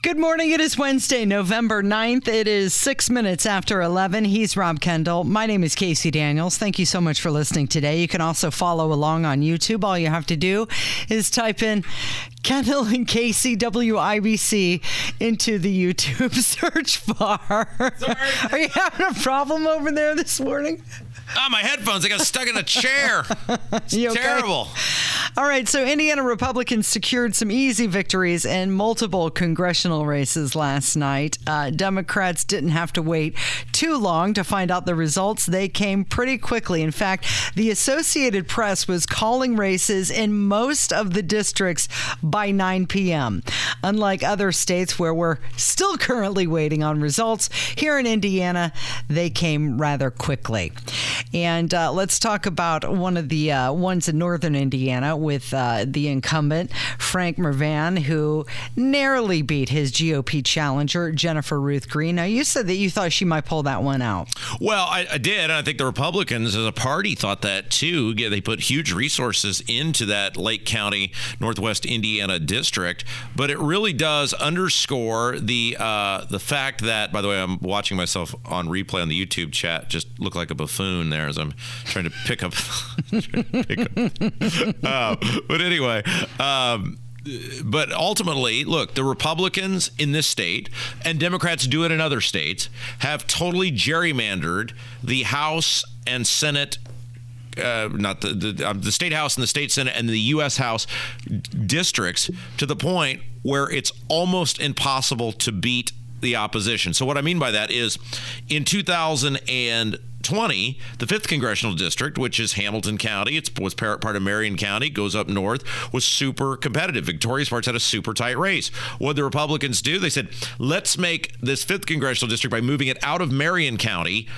Good morning. It is Wednesday, November 9th. It is six minutes after 11. He's Rob Kendall. My name is Casey Daniels. Thank you so much for listening today. You can also follow along on YouTube. All you have to do is type in Kendall and Casey WIBC into the YouTube search bar. Sorry. Are you having a problem over there this morning? Ah, my headphones. I got stuck in a chair. It's okay? terrible. All right, so Indiana Republicans secured some easy victories in multiple congressional races last night. Uh, Democrats didn't have to wait too long to find out the results. They came pretty quickly. In fact, the Associated Press was calling races in most of the districts by 9 p.m. Unlike other states where we're still currently waiting on results, here in Indiana, they came rather quickly. And uh, let's talk about one of the uh, ones in northern Indiana with uh, the incumbent, Frank Mrvan, who narrowly beat his GOP challenger, Jennifer Ruth Green. Now, you said that you thought she might pull that one out. Well, I, I did, and I think the Republicans as a party thought that too. Yeah, they put huge resources into that Lake County, Northwest Indiana district, but it really does underscore the uh, the fact that. By the way, I'm watching myself on replay on the YouTube chat, just look like a buffoon there as I'm trying to pick up. to pick up. Uh, but anyway. Um, but ultimately, look, the Republicans in this state and Democrats do it in other states have totally gerrymandered the House and Senate. Uh, not the the, um, the state house and the state senate and the U.S. House districts to the point where it's almost impossible to beat the opposition. So what I mean by that is, in 2020, the fifth congressional district, which is Hamilton County, it was part of Marion County, goes up north, was super competitive. Victoria Spartz had a super tight race. What the Republicans do? They said, let's make this fifth congressional district by moving it out of Marion County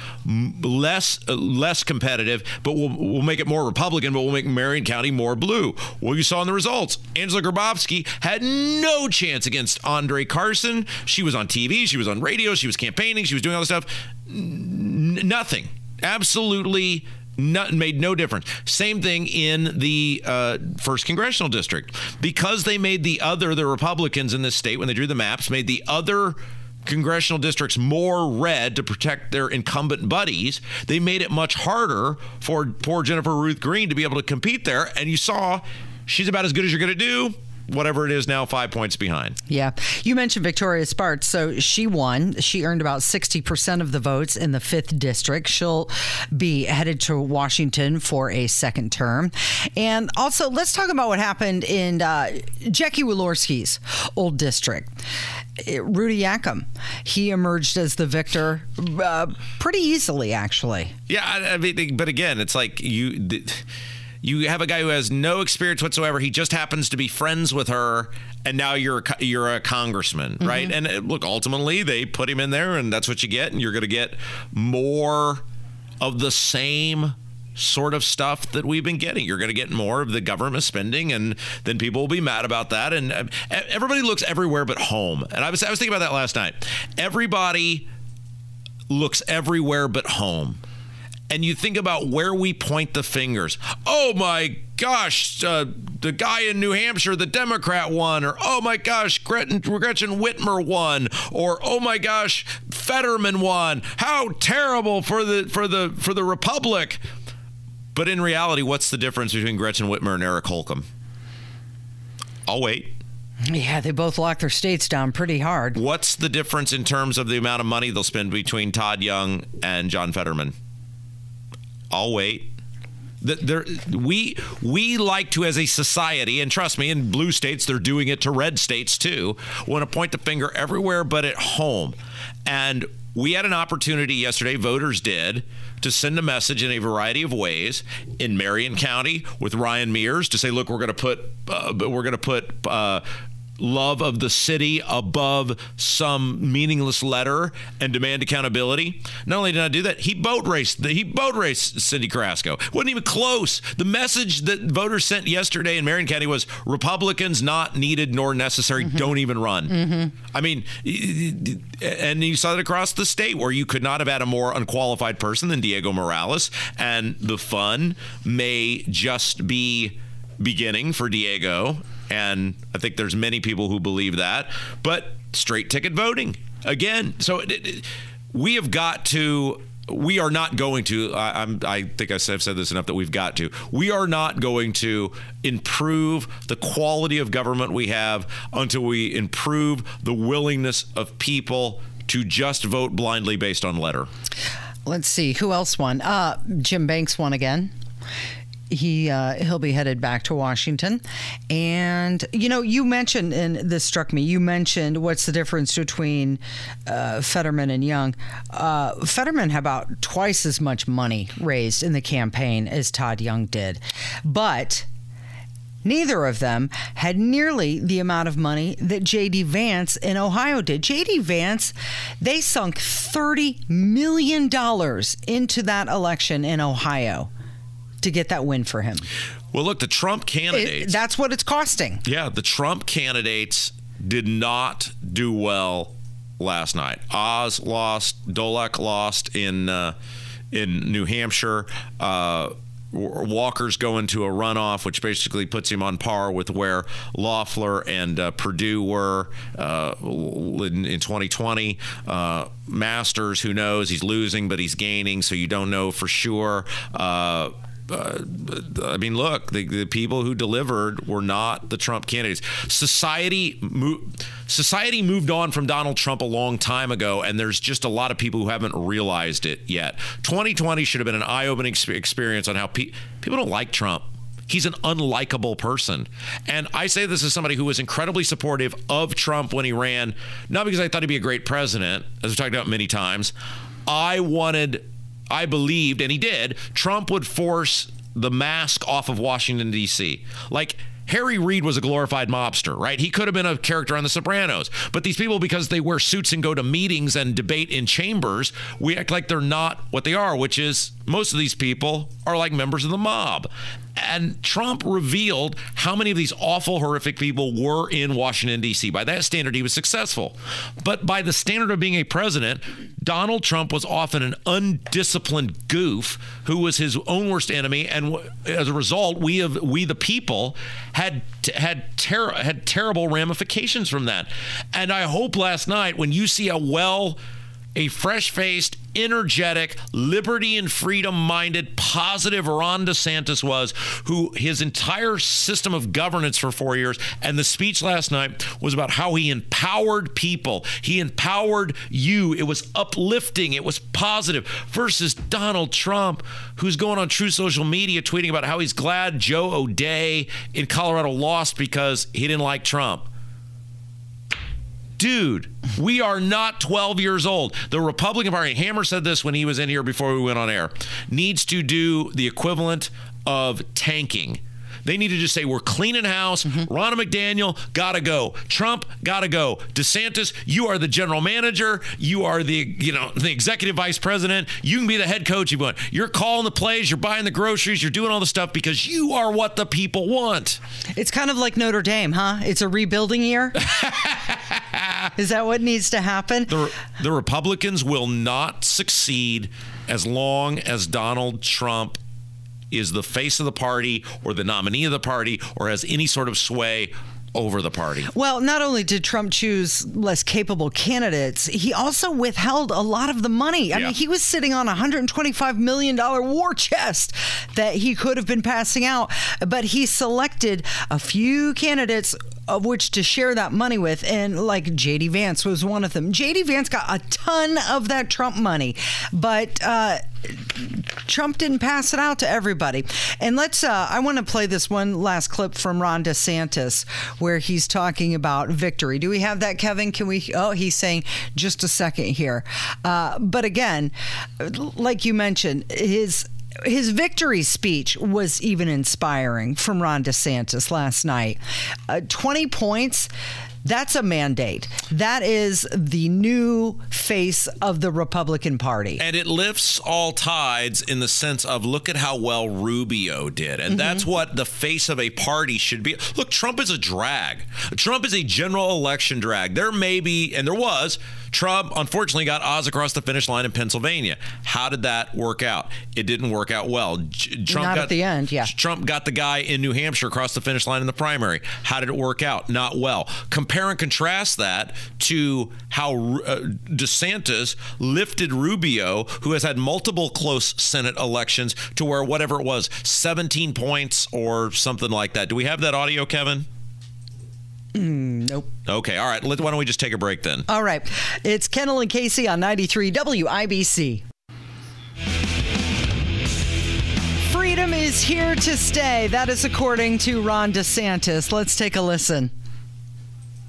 less uh, less competitive, but we'll we'll make it more Republican, but we'll make Marion County more blue. Well, you saw in the results, Angela Grabovsky had no chance against Andre Carson. She was on TV, she was on radio, she was campaigning, she was doing all this stuff. N- nothing. Absolutely not, made no difference. Same thing in the uh, first congressional district because they made the other the Republicans in this state when they drew the maps made the other congressional districts more red to protect their incumbent buddies. They made it much harder for poor Jennifer Ruth Green to be able to compete there. And you saw she's about as good as you're going to do. Whatever it is now, five points behind. Yeah. You mentioned Victoria Spartz. So she won. She earned about 60% of the votes in the 5th district. She'll be headed to Washington for a second term. And also, let's talk about what happened in uh, Jackie Walorski's old district. Uh, Rudy Yakym. He emerged as the victor uh, pretty easily, actually. Yeah, I, I mean, but again, it's like you. th- You have a guy who has no experience whatsoever. He just happens to be friends with her, and now you're a, you're a congressman, right? And uh, look, ultimately, they put him in there, and that's what you get. And you're going to get more of the same sort of stuff that we've been getting. You're going to get more of the government spending, and then people will be mad about that. And uh, everybody looks everywhere but home. And I was I was thinking about that last night. Everybody looks everywhere but home. And you think about where we point the fingers. Oh my gosh, uh, the guy in New Hampshire, the Democrat won, or oh my gosh, Gretchen, Gretchen Whitmer won, or oh my gosh, Fetterman won. How terrible for the for the for the Republic. But in reality, what's the difference between Gretchen Whitmer and Eric Holcomb? I'll wait. Yeah, they both locked their states down pretty hard. What's the difference in terms of the amount of money they'll spend between Todd Young and John Fetterman? I'll wait. There, we we like to, as a society, and trust me, in blue states they're doing it to red states too. Want to point the finger everywhere but at home, and we had an opportunity yesterday. Voters did to send a message in a variety of ways in Marion County with Ryan Mears to say, look, we're going to put uh, we're going to put. Uh, love of the city above some meaningless letter and demand accountability. Not only did I do that, he boat raced. He boat raced Cyndi Carrasco. wasn't even close. The message that voters sent yesterday in Marion County was Republicans not needed nor necessary. Mm-hmm. Don't even run. Mm-hmm. I mean, and you saw it across the state where you could not have had a more unqualified person than Diego Morales, and the fun may just be beginning for Diego and I think there's many people who believe that. But straight ticket voting again. So it, it, we have got to we are not going to I, am I think I've said this enough that we've got to we are not going to improve the quality of government we have until we improve the willingness of people to just vote blindly based on letter let's see who else won uh, jim banks won again he uh, he'll be headed back to Washington. And you know, you mentioned, and this struck me. You mentioned what's the difference between uh, Fetterman and Young. Uh, Fetterman had about twice as much money raised in the campaign as Todd Young did, but. Neither of them had nearly the amount of money that J.D. Vance in Ohio did. J.D. Vance, they sunk $30 million into that election in Ohio to get that win for him. Well, look, the Trump candidates. It, that's what it's costing. Yeah, the Trump candidates did not do well last night. Oz lost, Bolduc lost in uh, in New Hampshire. Uh, Walker's going to a runoff, which basically puts him on par with where Loeffler and uh, Perdue were uh, in, in, 2020. Uh, Masters, who knows? He's losing, but he's gaining, so you don't know for sure. Uh, I mean, look, the, the, people who delivered were not the Trump candidates. Society, mo- society moved on from Donald Trump a long time ago, and there's just a lot of people who haven't realized it yet. 2020 should have been an eye-opening experience on how pe- people don't like Trump. He's an unlikable person. And I say this as somebody who was incredibly supportive of Trump when he ran, not because I thought he'd be a great president, as we've talked about many times. I wanted I believed, and he did, Trump would force the mask off of Washington, D.C. Like, Harry Reid was a glorified mobster, right? He could have been a character on The Sopranos. But these people, because they wear suits and go to meetings and debate in chambers, we act like they're not what they are, which is most of these people are like members of the mob. And Trump revealed how many of these awful, horrific people were in Washington, D.C. By that standard, he was successful. But by the standard of being a president, Donald Trump was often an undisciplined goof who was his own worst enemy. And as a result, we, have, we the people, had, had, ter- had terrible ramifications from that. And I hope last night, when you see a well a fresh faced, energetic, liberty and freedom minded, positive Ron DeSantis was, who his entire system of governance for four years and the speech last night was about how he empowered people. He empowered you. It was uplifting, it was positive, versus Donald Trump, who's going on true social media tweeting about how he's glad Joe O'Dea in Colorado lost because he didn't like Trump dude, we are not 12 years old. The Republican Party, Hammer said this when he was in here before we went on air, needs to do the equivalent of tanking they need to just say, we're cleaning house. Mm-hmm. Ronna McDaniel, gotta go. Trump, gotta go. DeSantis, you are the general manager. You are the, you know, the executive vice president. You can be the head coach if you want. You're calling the plays, you're buying the groceries, you're doing all the stuff because you are what the people want. It's kind of like Notre Dame, huh? It's a rebuilding year. Is that what needs to happen? The, the Republicans will not succeed as long as Donald Trump is the face of the party or the nominee of the party or has any sort of sway over the party. Well, not only did Trump choose less capable candidates, he also withheld a lot of the money. I yeah. mean, he was sitting on a $125 million war chest that he could have been passing out, but he selected a few candidates of which to share that money with. And like JD Vance was one of them. JD Vance got a ton of that Trump money, but uh, Trump didn't pass it out to everybody. And let's, uh, I want to play this one last clip from Ron DeSantis where he's talking about victory. Do we have that, Kevin? Can we? Oh, he's saying just a second here. Uh, but again, like you mentioned, his his victory speech was even inspiring from Ron DeSantis last night. Uh, 20 points That's a mandate. That is the new face of the Republican Party. And it lifts all tides in the sense of look at how well Rubio did. And mm-hmm. that's what the face of a party should be. Look, Trump is a drag. Trump is a general election drag. There may be, and there was, Trump unfortunately got Oz across the finish line in Pennsylvania. How did that work out? It didn't work out well. Trump Not got, at the end, yeah. Trump got the guy in New Hampshire across the finish line in the primary. How did it work out? Not well. Compare and contrast that to how uh, DeSantis lifted Rubio, who has had multiple close Senate elections, to where whatever it was, 17 points or something like that. Do we have that audio, Kevin? Mm, nope. Okay. All right. Let, why don't we just take a break then? All right. It's Kendall and Casey on 93 WIBC. Freedom is here to stay. That is according to Ron DeSantis. Let's take a listen.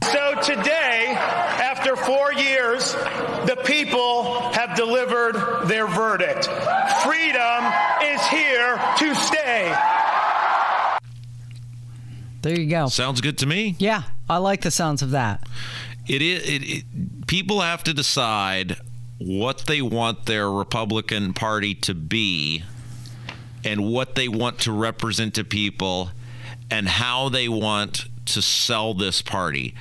So today, after four years, the people have delivered their verdict. Freedom is here to stay. There you go. Sounds good to me. Yeah, I like the sounds of that. It is. It, it, people have to decide what they want their Republican Party to be, and what they want to represent to people, and how they want to sell this party.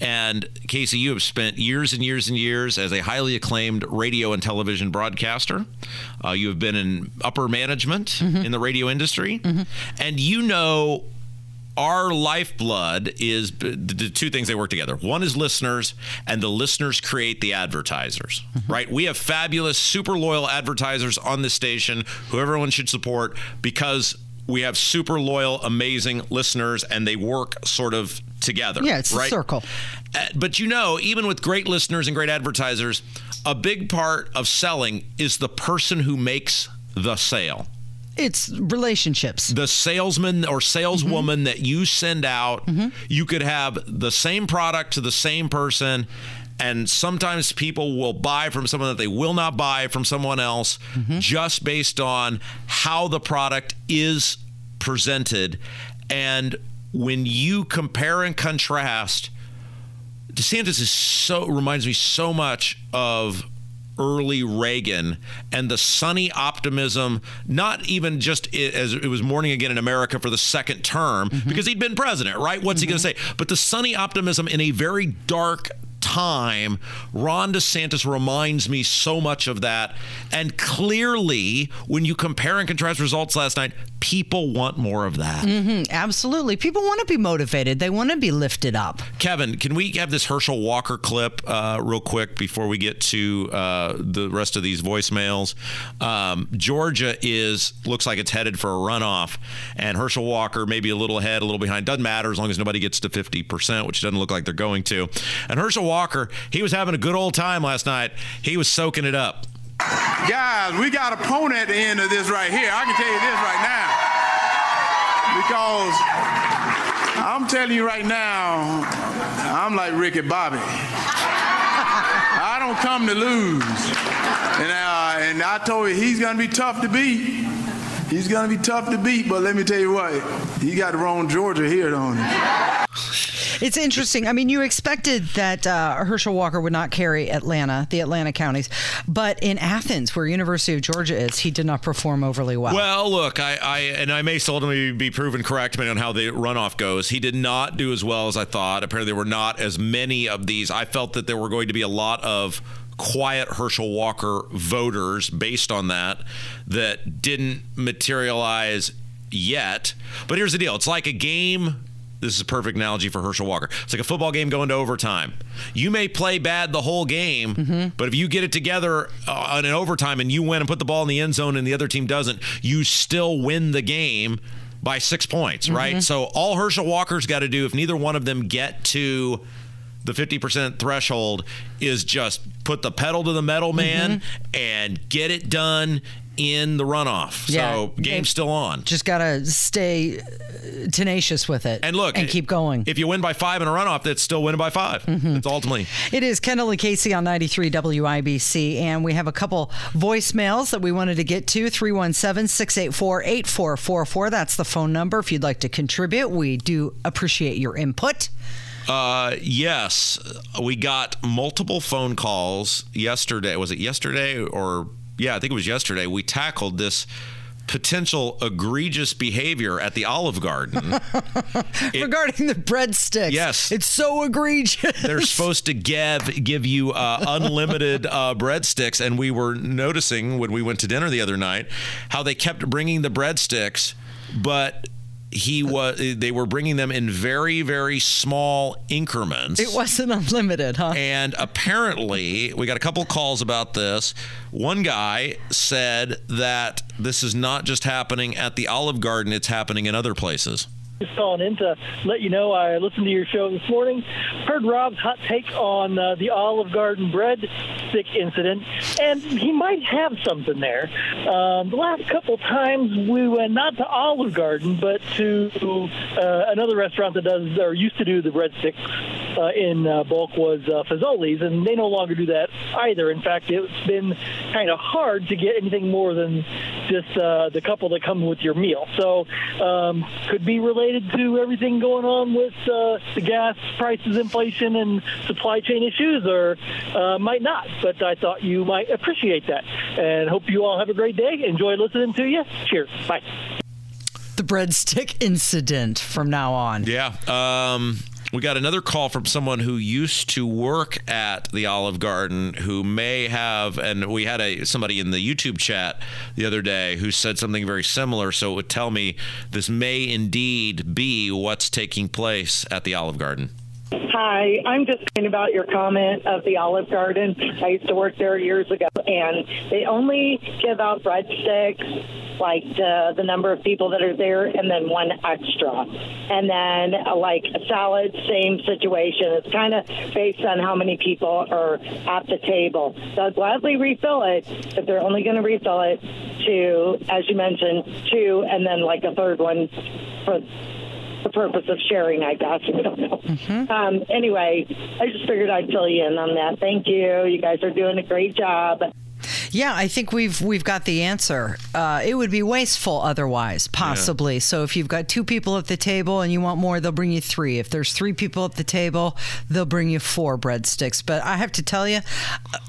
And Casey, you have spent years and years and years as a highly acclaimed radio and television broadcaster. Uh, you have been in upper management mm-hmm. in the radio industry, mm-hmm. and you know our lifeblood is the two things they work together. One is listeners, and the listeners create the advertisers, mm-hmm. right? We have fabulous, super loyal advertisers on this station who everyone should support because we have super loyal, amazing listeners, and they work sort of together. Yeah, it's right? a circle. Uh, but you know, even with great listeners and great advertisers, a big part of selling is the person who makes the sale. It's relationships. The salesman or saleswoman mm-hmm. that you send out, mm-hmm. you could have the same product to the same person. And sometimes people will buy from someone that they will not buy from someone else mm-hmm. just based on how the product is presented. And when you compare and contrast, DeSantis is so reminds me so much of early Reagan and the sunny optimism, not even just as it was morning again in America for the second term, mm-hmm. because he'd been president, right? What's mm-hmm. he going to say? But the sunny optimism in a very dark time, Ron DeSantis reminds me so much of that. And clearly, when you compare and contrast results last night, people want more of that. Mm-hmm, absolutely. People want to be motivated, they want to be lifted up. Kevin, can we have this Herschel Walker clip uh, real quick before we get to uh, the rest of these voicemails? Um, Georgia is looks like it's headed for a runoff, and Herschel Walker maybe a little ahead, a little behind. Doesn't matter as long as nobody gets to 50%, which doesn't look like they're going to. And Herschel Walker, he was having a good old time last night. He was soaking it up. Guys, we got a pony at the end of this right here. I can tell you this right now. Because I'm telling you right now, I'm like Ricky Bobby. I don't come to lose. And, uh, and I told you he's going to be tough to beat. He's going to be tough to beat, but let me tell you what, he got the wrong Georgia here, don't he? It's interesting. I mean, you expected that uh, Herschel Walker would not carry Atlanta, the Atlanta counties, but in Athens, where University of Georgia is, he did not perform overly well. Well, look, I, I and I may ultimately be proven correct depending on how the runoff goes. He did not do as well as I thought. Apparently, there were not as many of these. I felt that there were going to be a lot of quiet Herschel Walker voters based on that that didn't materialize yet. But here's the deal it's like a game this is a perfect analogy for Herschel Walker. It's like a football game going to overtime. You may play bad the whole game, mm-hmm. but if you get it together uh, an overtime and you win and put the ball in the end zone and the other team doesn't, you still win the game by six points, mm-hmm. right? So all Herschel Walker's got to do, if neither one of them get to the 50% threshold, is just put the pedal to the metal, man, mm-hmm. and get it done in the runoff. Yeah, so game's still on. Just got to stay tenacious with it. And look, and keep going. If you win by five in a runoff, that's still winning by 5 mm-hmm. It's ultimately. It is Kendall and Casey on 93 WIBC. And we have a couple voicemails that we wanted to get to 317 684 8444. That's the phone number if you'd like to contribute. We do appreciate your input. Uh, yes, we got multiple phone calls yesterday. Was it yesterday or yeah? I think it was yesterday. We tackled this potential egregious behavior at the Olive Garden. It, Regarding the breadsticks. Yes. It's so egregious. They're supposed to give give you uh, unlimited uh, breadsticks, and we were noticing when we went to dinner the other night how they kept bringing the breadsticks, but he was they were bringing them in very very small increments. It wasn't unlimited huh? And apparently we got a couple calls about this. One guy said that this is not just happening at the olive garden it's happening in other places just calling in to let you know I listened to your show this morning. Heard Rob's hot take on uh, the Olive Garden bread stick incident, and he might have something there. Um, the last couple times we went not to Olive Garden, but to uh, another restaurant that does or used to do the breadsticks uh, in uh, bulk was uh, Fazoli's, and they no longer do that either. In fact, it's been kind of hard to get anything more than just uh, the couple that come with your meal. So um, could be related related to everything going on with uh, the gas prices, inflation, and supply chain issues, or uh, might not. But I thought you might appreciate that. And hope you all have a great day. Enjoy listening to you. Cheers. Bye. The breadstick incident from now on. Yeah. Um, we got another call from someone who used to work at the Olive Garden who may have, and we had a somebody in the YouTube chat the other day who said something very similar. So it would tell me this may indeed be what's taking place at the Olive Garden. Hi, I'm just talking about your comment of the Olive Garden. I used to work there years ago, and they only give out breadsticks, like the, the number of people that are there, and then one extra. And then, uh, like a salad, same situation. It's kind of based on how many people are at the table. They'll gladly refill it if they're only going to refill it to, as you mentioned, two, and then like a third one for the purpose of sharing, I guess. I don't know. Mm-hmm. Um, anyway, I just figured I'd fill you in on that. Thank you. You guys are doing a great job. Yeah, I think we've we've got the answer. Uh, it would be wasteful otherwise, possibly. Yeah. So if you've got two people at the table and you want more, they'll bring you three. If there's three people at the table, they'll bring you four breadsticks. But I have to tell you,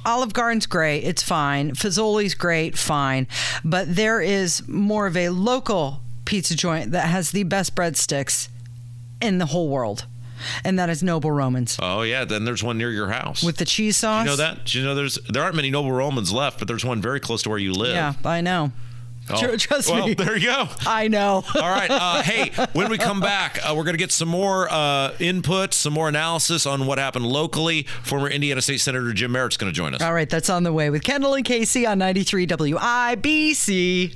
Olive Garden's great. It's fine. Fazoli's great, fine. But there is more of a local pizza joint that has the best breadsticks in the whole world. And that is Noble Romans. Oh yeah, then there's one near your house with the cheese sauce. you know that? You know there's there aren't many Noble Romans left, but there's one very close to where you live. Yeah, I know. Oh. Trust well, me. there you go. I know. All right. Uh, hey, when we come back, uh, we're going to get some more uh, input, some more analysis on what happened locally. Former Indiana State Senator Jim Merritt's going to join us. All right. That's on the way with Kendall and Casey on 93 WIBC.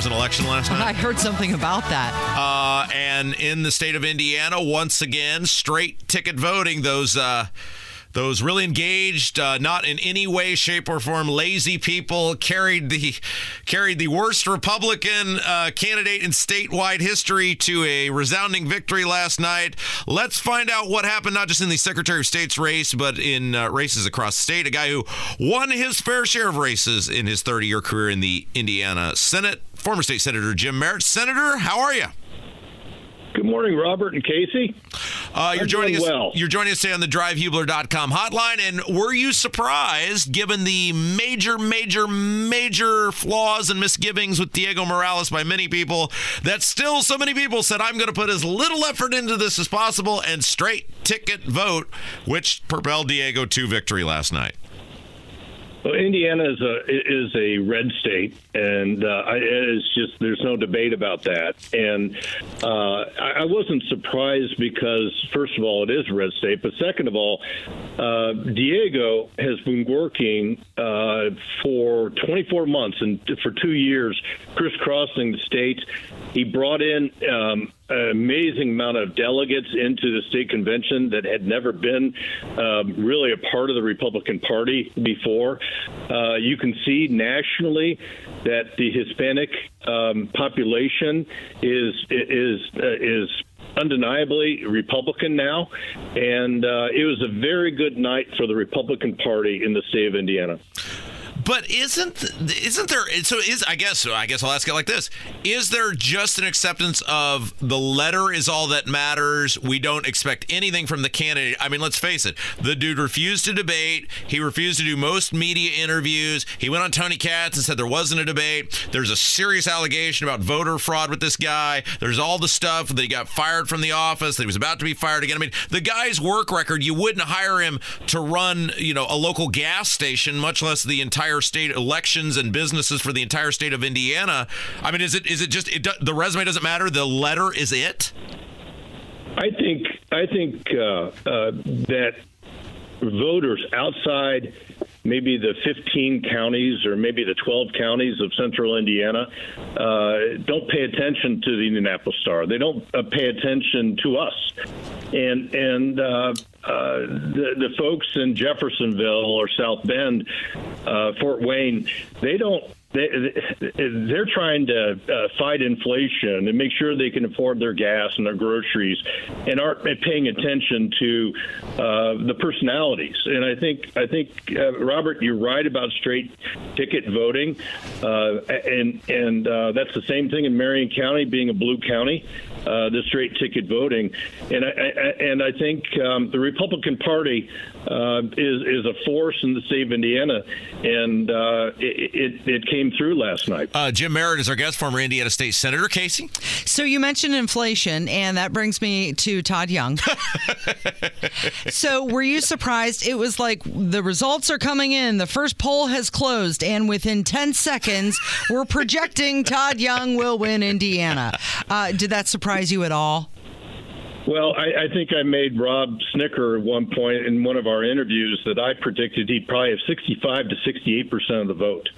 Was an election last night? I heard something about that. Uh, and in the state of Indiana, once again, straight ticket voting. Those uh, those really engaged, uh, not in any way, shape, or form lazy people carried the carried the worst Republican uh, candidate in statewide history to a resounding victory last night. Let's find out what happened, not just in the Secretary of State's race, but in uh, races across the state. A guy who won his fair share of races in his 30 year career in the Indiana Senate. Former state senator Jim Merritt. Senator, how are you? Good morning, Robert and Casey. Uh, you're I'm joining us. well. You're joining us today on the DriveHubler.com hotline. And were you surprised, given the major, major, major flaws and misgivings with Diego Morales by many people, that still so many people said, "I'm going to put as little effort into this as possible and straight ticket vote," which propelled Diego to victory last night. Well, Indiana is a is a red state, and uh, it's just there's no debate about that. And uh, I wasn't surprised because first of all, it is red state, but second of all, uh, Diego has been working uh, for 24 months and for two years, crisscrossing the state. He brought in um, an amazing amount of delegates into the state convention that had never been um, really a part of the Republican Party before. Uh, you can see nationally that the Hispanic um, population is is uh, is undeniably Republican now, and uh, it was a very good night for the Republican Party in the state of Indiana. But isn't isn't there? So is I guess I guess I'll ask it like this: Is there just an acceptance of the letter is all that matters? We don't expect anything from the candidate. I mean, let's face it: the dude refused to debate. He refused to do most media interviews. He went on Tony Katz and said there wasn't a debate. There's a serious allegation about voter fraud with this guy. There's all the stuff that he got fired from the office. That he was about to be fired again. I mean, the guy's work record. You wouldn't hire him to run, you know, a local gas station, much less the entire entire state elections and businesses for the entire state of Indiana. I mean, is it is it just it, the resume doesn't matter? The letter is it. I think I think uh, uh, that voters outside maybe the 15 counties or maybe the 12 counties of central Indiana uh, don't pay attention to the Indianapolis Star. They don't uh, pay attention to us. And and uh, uh the, the folks in Jeffersonville or South Bend, uh, Fort Wayne, they don't they, they're trying to uh, fight inflation and make sure they can afford their gas and their groceries and aren't paying attention to uh, the personalities. And I think, I think, uh, Robert, you're right about straight ticket voting. And and that's the same thing in Marion County, being a blue county, uh, the straight ticket voting. And I, I and I think um, the Republican Party is, is a force in the state of Indiana. And it, it, it came came through last night. Uh, Jim Merritt is our guest, former Indiana State Senator. Casey? So you mentioned inflation, and that brings me to Todd Young. so were you surprised? It was like the results are coming in, the first poll has closed, and within 10 seconds, we're projecting Todd Young will win Indiana. Uh, did that surprise you at all? Well, I, I think I made Rob Snicker at one point in one of our interviews that I predicted he'd probably have 65 to 68 percent of the vote,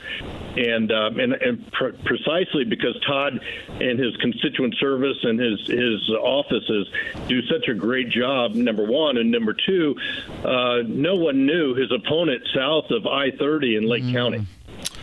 and um, and, and pr- precisely because Todd and his constituent service and his his offices do such a great job. Number one, and number two, uh, no one knew his opponent south of I-30 in Lake mm. County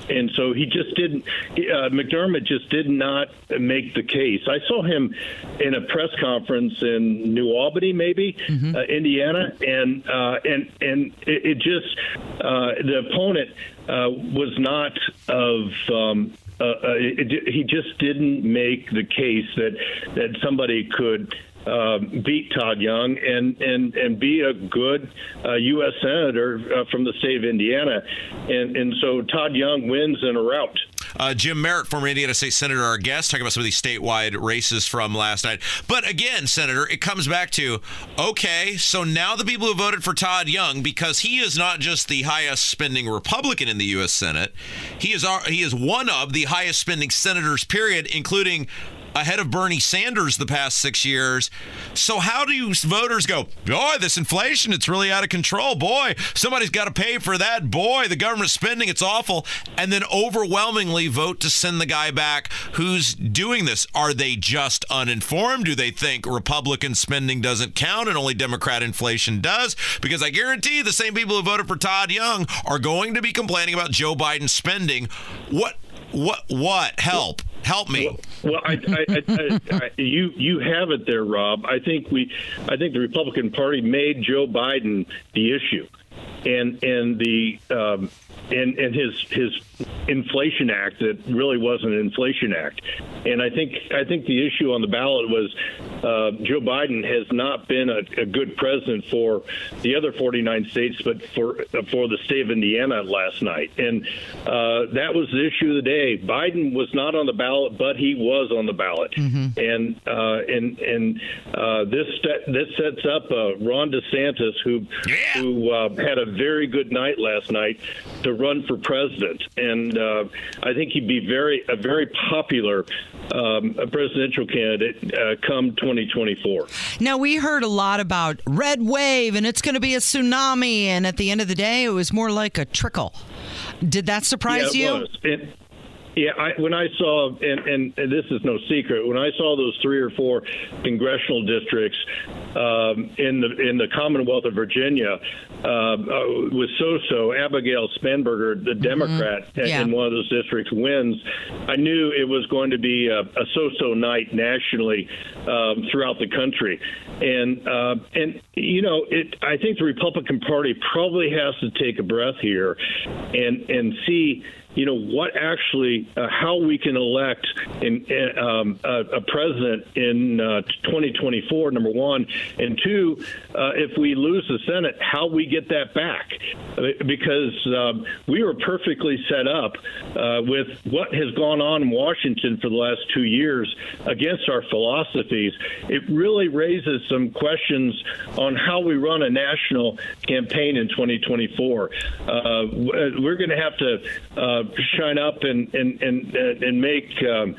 and so he just didn't. Uh, McDermott just did not make the case. I saw him in a press conference in New Albany, maybe mm-hmm. uh, Indiana, and uh, and and it, it just uh, the opponent uh, was not of. Um, uh, uh, it, he just didn't make the case that that somebody could uh, beat Todd Young and and and be a good uh, U.S. senator uh, from the state of Indiana, and and so Todd Young wins in a rout. Uh, Jim Merritt, former Indiana State Senator, our guest, talking about some of these statewide races from last night. But again, Senator, it comes back to okay, so now the people who voted for Todd Young, because he is not just the highest spending Republican in the U.S. Senate, he is he is one of the highest spending senators, period, including ahead of Bernie Sanders the past six years. So how do voters go, boy, this inflation, it's really out of control. Boy, somebody's got to pay for that. Boy, the government spending, it's awful. And then overwhelmingly vote to send the guy back who's doing this. Are they just uninformed? Do they think Republican spending doesn't count and only Democrat inflation does? Because I guarantee the same people who voted for Todd Young are going to be complaining about Joe Biden spending. What what? What? Help! Help me. Well, well I, I, I, you you have it there, Rob. I think we, I think the Republican Party made Joe Biden the issue, and and the um, and and his his inflation act that really wasn't an inflation act. And I think I think the issue on the ballot was uh, Joe Biden has not been a, a, good president for the other 49 states, but for for the state of Indiana last night, and uh, that was the issue of the day. Biden was not on the ballot, but he was on the ballot, mm-hmm. and uh, and and uh, this this sets up uh, Ron DeSantis, who yeah. who had a very good night last night to run for president, and I think he'd be very a very popular um, presidential candidate come 2024. Now, we heard a lot about red wave and it's going to be a tsunami. And at the end of the day, it was more like a trickle. Did that surprise yeah, you? Yeah, I, when I saw, and, and, and, this is no secret, when I saw those three or four congressional districts um, in the in the Commonwealth of Virginia uh, uh, with Soso, Abigail Spanberger, the mm-hmm. Democrat yeah. in one of those districts, wins, I knew it was going to be a, a so-so night nationally um, throughout the country, and uh, and you know, it. I think the Republican Party probably has to take a breath here, and and see you know what actually uh, how we can elect in, um, a, a, president in uh, 2024 number one and two uh, if we lose the senate how we get that back. Because um, we were perfectly set up uh, with what has gone on in washington for the last two years against our philosophies. It really raises some questions on how we run a national campaign in 2024 uh, we're going to have to uh, uh, shine up and and and, uh, and make um,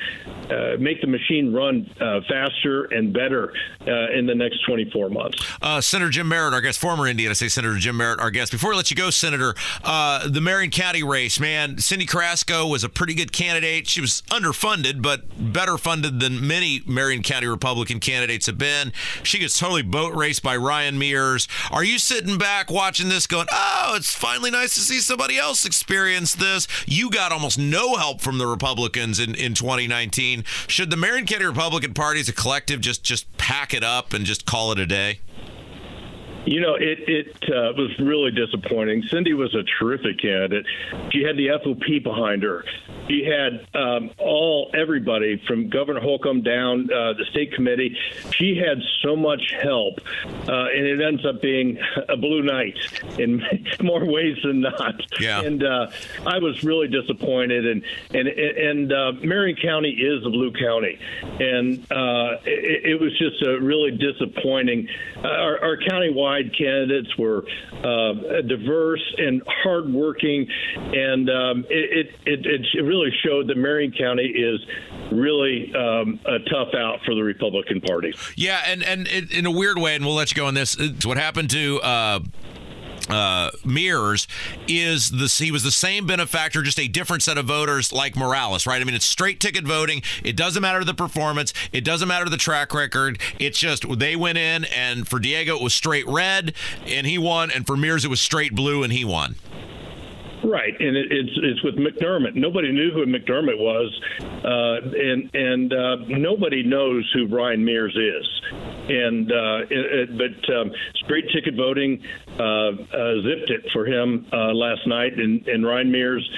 uh, make the machine run uh, faster and better uh, in the next 24 months. Senator Jim Merritt, our guest, former Indiana State Senator Jim Merritt, our guest. Before we let you go, Senator, the Marion County race, man, Cyndi Carrasco was a pretty good candidate. She was underfunded, but better funded than many Marion County Republican candidates have been. She gets totally boat raced by Ryan Mears. Are you sitting back watching this, going, "Oh, it's finally nice to see somebody else experience this"? You got almost no help from the Republicans in, in 2019. Should the Marion County Republican Party as a collective just just pack it up and just call it a day? You know, it it uh, was really disappointing. Cyndi was a terrific candidate. She had the FOP behind her. She had um, all everybody from Governor Holcomb down uh, the state committee. She had so much help, uh, and it ends up being a blue night in more ways than not. Yeah. And uh, I was really disappointed. And and and uh, Marion County is a blue county, and uh, it, it was just a really disappointing. our, our countywide candidates were uh, diverse and hardworking, and um, it, it, it, really showed that Marion County is really um, a tough out for the Republican Party. Yeah, and and in a weird way, and we'll let you go on this. It's what happened to. Uh, uh, Mears is the he was the same benefactor, just a different set of voters like Morales, right? I mean, it's straight ticket voting. It doesn't matter the performance. It doesn't matter the track record. It's just they went in, and for Diego it was straight red, and he won, and for Mears it was straight blue, and he won. Right, and it, it's it's with McDermott. Nobody knew who McDermott was, uh, and and uh, nobody knows who Brian Mears is. And uh, it, it, but um, straight ticket voting uh, uh, zipped it for him uh, last night, and, and Ryan Mears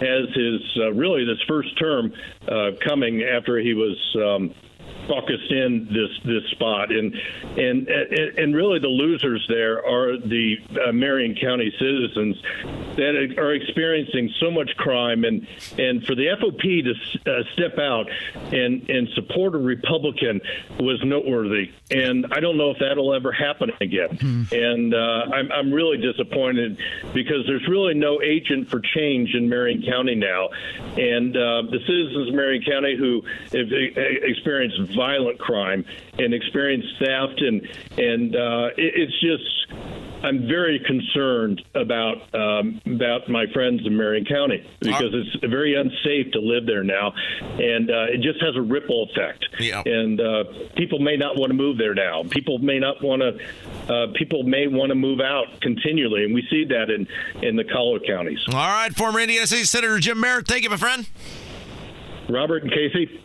has his really this first term coming after he was. Um, focused in this this spot, and and and really the losers there are the uh, Marion County citizens that are experiencing so much crime, and and for the FOP to uh, step out and and support a Republican was noteworthy, and I don't know if that'll ever happen again, hmm. and uh, I'm I'm really disappointed because there's really no agent for change in Marion County now, and uh, the citizens of Marion County who have experienced violent crime and experienced theft, and and uh, it, it's just I'm very concerned about um, about my friends in Marion County because it's very unsafe to live there now, and uh, it just has a ripple effect. Yeah. And uh, people may not want to move there now. People may not want to. Uh, people may want to move out continually, and we see that in in the collar counties. All right, former Indiana State Senator Jim Merritt, thank you, my friend. Robert and Casey.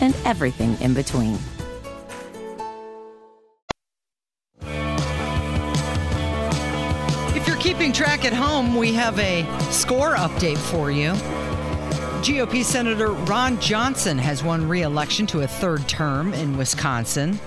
and everything in between. If you're keeping track at home, we have a score update for you. GOP Senator Ron Johnson has won re election to a third term in Wisconsin.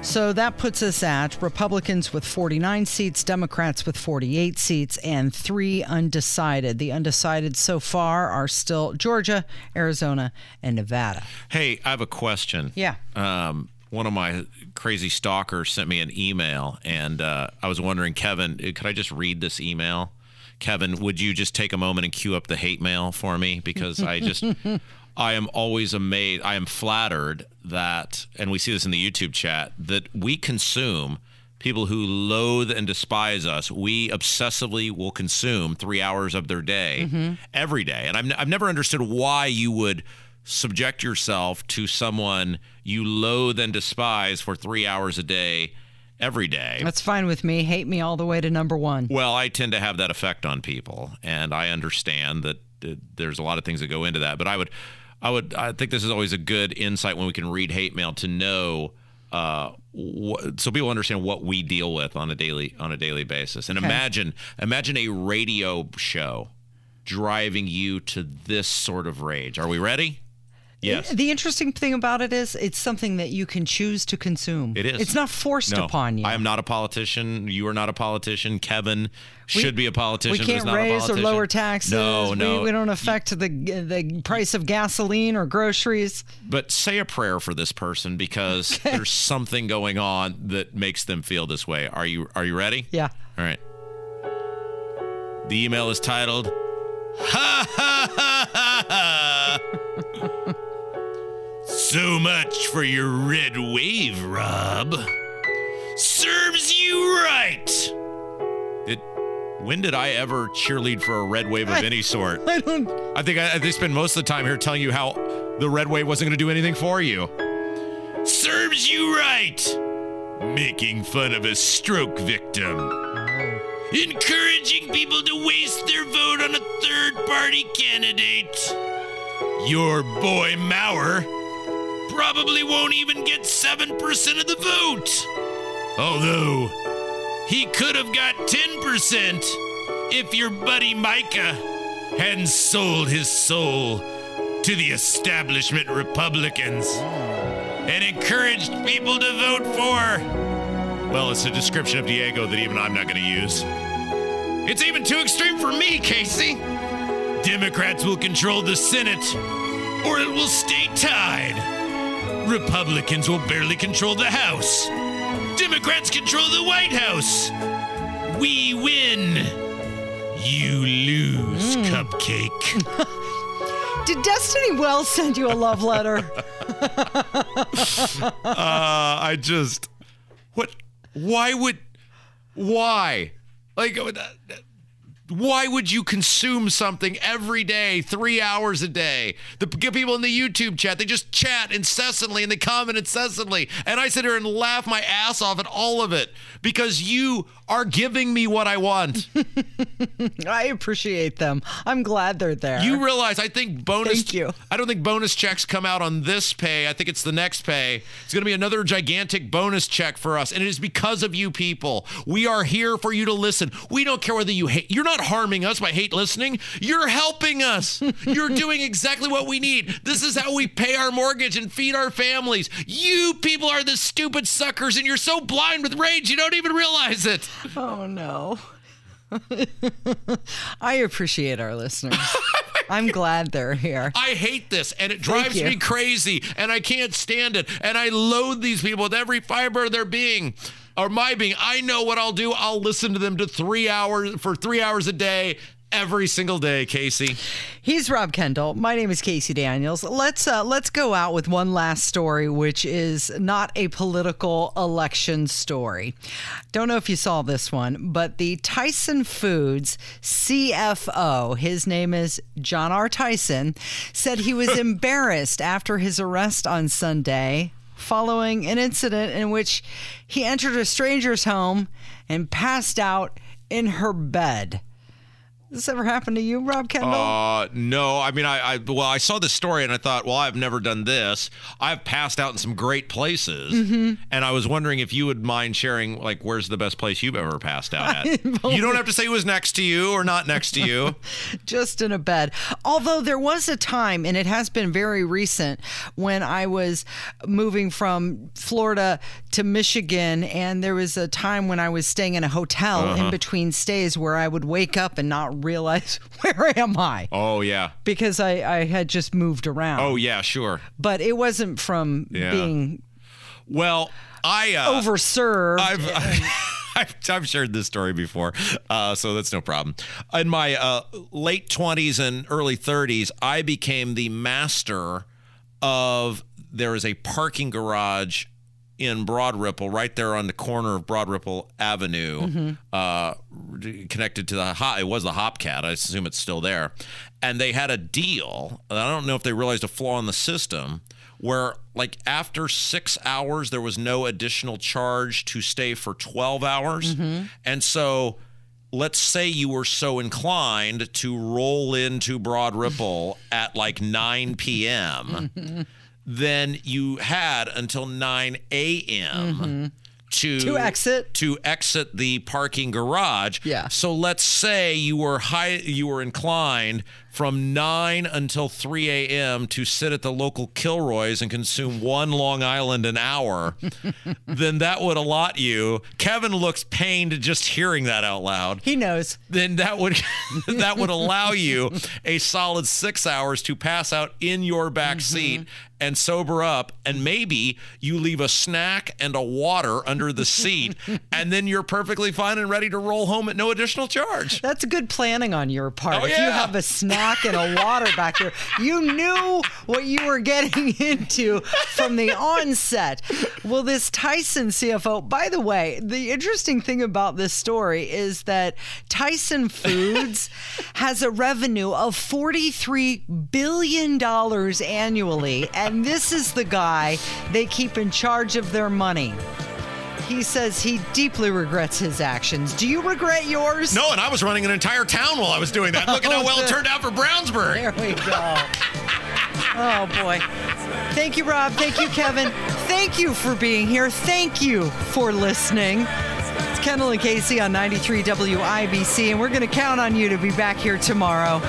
So that puts us at Republicans with 49 seats, Democrats with 48 seats, and three undecided. The undecided so far are still Georgia, Arizona, and Nevada. Hey, I have a question. Yeah. Um, one of my crazy stalkers sent me an email, and uh, I was wondering, Kevin, could I just read this email? Kevin, would you just take a moment and cue up the hate mail for me? Because I just, I am always amazed. I am flattered that, and we see this in the YouTube chat, that we consume people who loathe and despise us. We obsessively will consume three hours of their day mm-hmm. every day. And I've, I've never understood why you would subject yourself to someone you loathe and despise for three hours a day every day. That's fine with me. Hate me all the way to number one. Well, I tend to have that effect on people, and I understand that there's a lot of things that go into that. But I would, I would, I think this is always a good insight when we can read hate mail to know, uh, wh- so people understand what we deal with on a daily on a daily basis. And Okay. imagine, imagine a radio show driving you to this sort of rage. Are we ready? Yes. The interesting thing about it is it's something that you can choose to consume. It is. It's not forced No, upon you. I am not a politician. You are not a politician. Kevin We- should be a politician. We can't is not a raise or lower taxes. No, no. We, don't affect the the price of gasoline or groceries. But say a prayer for this person because there's something going on that makes them feel this way. Are you are you ready? Yeah. All right. The email is titled Ha ha ha ha ha. So much for your red wave, Rob. Serves you right. It when did I ever cheerlead for a red wave of any sort? I don't. I think I, they spend most of the time here telling you how the red wave wasn't going to do anything for you. Serves you right. Making fun of a stroke victim. Encouraging people to waste their vote on a third party candidate. Your boy Maurer probably won't even get 7% of the vote. Although, he could have got 10% if your buddy Micah hadn't sold his soul to the establishment Republicans and encouraged people to vote for. Well, it's a description of Diego that even I'm not going to use. It's even too extreme for me, Casey. Democrats will control the Senate, or it will stay tied. Republicans will barely control the House. Democrats control the White House. We win. You lose, Cupcake. Did Destiny Wells send you a love letter? uh, I just what? Why would? Why? Like, uh, why would you consume something every day, three hours a day? The people in the YouTube chat, they just chat incessantly and they comment incessantly, and I sit here and laugh my ass off at all of it because you are giving me what I want. I appreciate them. I'm glad they're there. You realize I think bonus. Thank you. I don't think bonus checks come out on this pay. I think it's the next pay. It's going to be another gigantic bonus check for us, and it is because of you people. We are here for you to listen. We don't care whether you hate. You're not harming us by hate listening. You're helping us. You're doing exactly what we need. This is how we pay our mortgage and feed our families. You people are the stupid suckers, and you're so blind with rage you don't even realize it. Oh no. I appreciate our listeners. I'm glad they're here. I hate this and it drives me crazy and I can't stand it and I loathe these people with every fiber of their being or my being. I know what I'll do. I'll listen to them to three hours for three hours a day every single day, Casey. He's Rob Kendall. My name is Casey Daniels. Let's uh, let's go out with one last story, which is not a political election story. Don't know if you saw this one, but the Tyson Foods CFO, his name is John R. Tyson, said he was embarrassed after his arrest on Sunday following an incident in which he entered a stranger's home and passed out in her bed. Has this ever happened to you, Rob Kendall? Uh, no. I mean, I, I well, I saw this story and I thought, well, I've never done this. I've passed out in some great places, Mhm. and I was wondering if you would mind sharing, like, where's the best place you've ever passed out at? you don't have to say it was next to you or not next to you. just in a bed. Although there was a time, and it has been very recent, when I was moving from Florida to Michigan, and there was a time when I was staying in a hotel Uh-huh. in between stays where I would wake up and not realize where am I Oh yeah. because I, I had just moved around. Oh yeah, sure. But it wasn't from Yeah. being Well, I uh, overserved. I've, I've, I've shared this story before, uh, so that's no problem. In my uh, late 20s and early 30s, I became the master of there is a parking garage in Broad Ripple, right there on the corner of Broad Ripple Avenue, Mhm. uh, connected to the hop. It was the Hopcat. I assume it's still there. And they had a deal. and I don't know if they realized a flaw in the system where, like, after six hours, there was no additional charge to stay for 12 hours. Mhm. And so. Let's say you were so inclined to roll into Broad Ripple at like 9 p.m then you had until 9 a.m. To, To exit? to exit the parking garage. Yeah. So let's say you were high you were inclined from 9 until 3 a.m. to sit at the local Kilroy's and consume one Long Island an hour, then that would allot you. Kevin looks pained just hearing that out loud. He knows. Then that would that would allow you a solid 6 hours to pass out in your back mm-hmm. seat and sober up and maybe you leave a snack and a water under the seat and then you're perfectly fine and ready to roll home at no additional charge. That's good planning on your part. Oh, if you have a snack and a water back there, you knew what you were getting into from the onset. Well, this Tyson CFO, by the way, the interesting thing about this story is that Tyson Foods has a revenue of $43 billion annually, and this is the guy they keep in charge of their money. He says he deeply regrets his actions. Do you regret yours? No, and I was running an entire town while I was doing that. Look at how oh, well it turned out for Brownsburg. There we go. Oh boy. Thank you, Rob. Thank you, Kevin. Thank you for being here. Thank you for listening. It's Kendall and Casey on 93 WIBC, and we're going to count on you to be back here tomorrow.